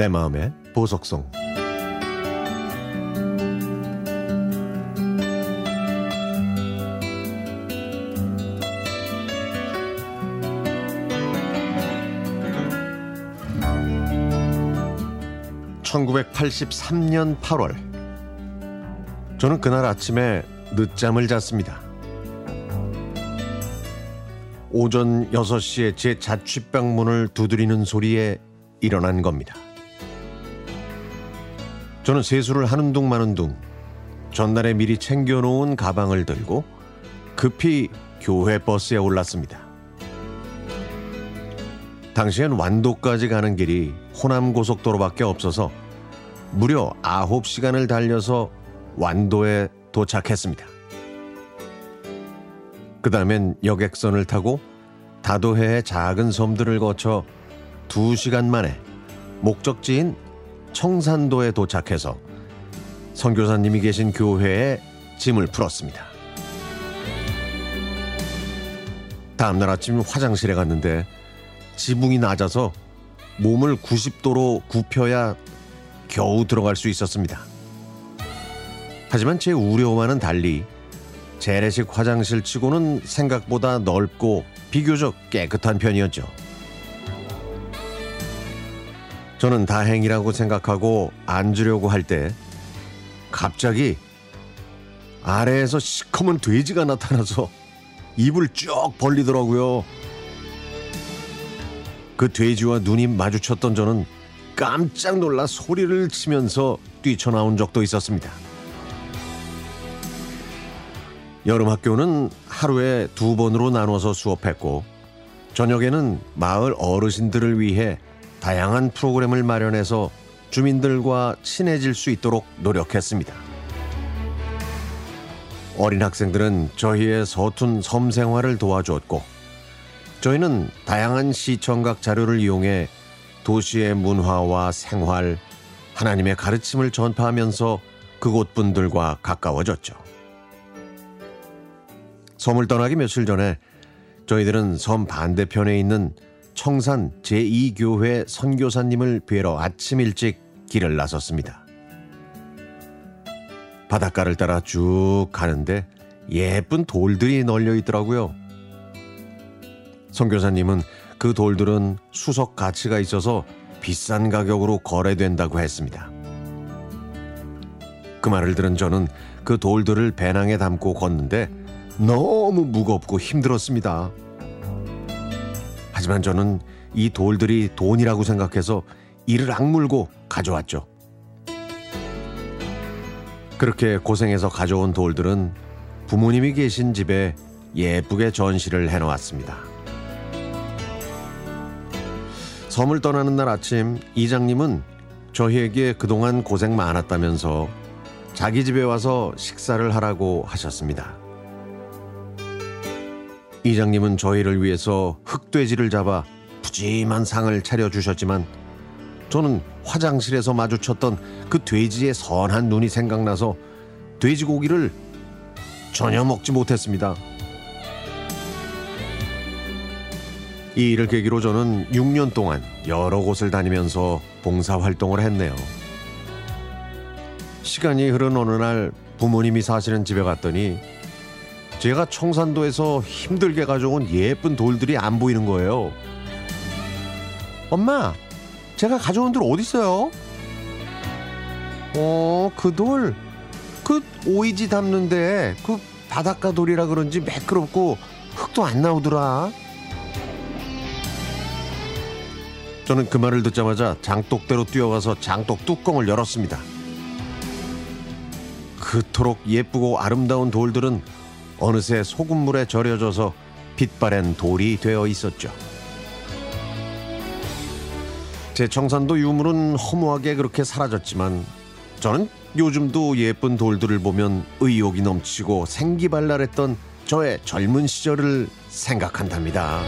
내 마음의 보석송 (1983년 8월) 저는 그날 아침에 늦잠을 잤습니다. 오전 6시에 제 자취방 문을 두드리는 소리에 일어난 겁니다. 저는 세수를 하는 둥 마는 둥 전날에 미리 챙겨놓은 가방을 들고 급히 교회 버스에 올랐습니다. 당시엔 완도까지 가는 길이 호남 고속도로밖에 없어서 무려 9시간을 달려서 완도에 도착했습니다. 그 다음엔 여객선을 타고 다도해의 작은 섬들을 거쳐 2시간 만에 목적지인 청산도에 도착해서 선교사님이 계신 교회에 짐을 풀었습니다. 다음 날 아침 화장실에 갔는데 지붕이 낮아서 몸을 90도로 굽혀야 겨우 들어갈 수 있었습니다. 하지만 제 우려와는 달리 재래식 화장실 치고는 생각보다 넓고 비교적 깨끗한 편이었죠. 저는 다행이라고 생각하고 앉으려고 할 때 갑자기 아래에서 시커먼 돼지가 나타나서 입을 쭉 벌리더라고요. 그 돼지와 눈이 마주쳤던 저는 깜짝 놀라 소리를 치면서 뛰쳐나온 적도 있었습니다. 여름 학교는 하루에 두 번으로 나눠서 수업했고 저녁에는 마을 어르신들을 위해 다양한 프로그램을 마련해서 주민들과 친해질 수 있도록 노력했습니다. 어린 학생들은 저희의 서툰 섬 생활을 도와주었고 저희는 다양한 시청각 자료를 이용해 도시의 문화와 생활, 하나님의 가르침을 전파하면서 그곳 분들과 가까워졌죠. 섬을 떠나기 며칠 전에 저희들은 섬 반대편에 있는 청산 제2교회 선교사님을 뵈러 아침 일찍 길을 나섰습니다. 바닷가를 따라 쭉 가는데 예쁜 돌들이 널려 있더라고요. 선교사님은 그 돌들은 수석 가치가 있어서 비싼 가격으로 거래된다고 했습니다. 그 말을 들은 저는 그 돌들을 배낭에 담고 걷는데 너무 무겁고 힘들었습니다. 하지만 저는 이 돌들이 돈이라고 생각해서 이를 악물고 가져왔죠. 그렇게 고생해서 가져온 돌들은 부모님이 계신 집에 예쁘게 전시를 해놓았습니다. 섬을 떠나는 날 아침 이장님은 저희에게 그동안 고생 많았다면서 자기 집에 와서 식사를 하라고 하셨습니다. 이장님은 저희를 위해서 흑돼지를 잡아 푸짐한 상을 차려주셨지만 저는 화장실에서 마주쳤던 그 돼지의 선한 눈이 생각나서 돼지고기를 전혀 먹지 못했습니다. 이 일을 계기로 저는 6년 동안 여러 곳을 다니면서 봉사 활동을 했네요. 시간이 흐른 어느 날 부모님이 사시는 집에 갔더니 제가 청산도에서 힘들게 가져온 예쁜 돌들이 안 보이는 거예요. 엄마, 제가 가져온 돌 어디 있어요? 어, 그 돌, 그 오이지 담는데 그 바닷가 돌이라 그런지 매끄럽고 흙도 안 나오더라. 저는 그 말을 듣자마자 장독대로 뛰어가서 장독 뚜껑을 열었습니다. 그토록 예쁘고 아름다운 돌들은 어느새 소금물에 절여져서 빛바랜 돌이 되어 있었죠. 제 청산도 유물은 허무하게 그렇게 사라졌지만 저는 요즘도 예쁜 돌들을 보면 의욕이 넘치고 생기발랄했던 저의 젊은 시절을 생각한답니다.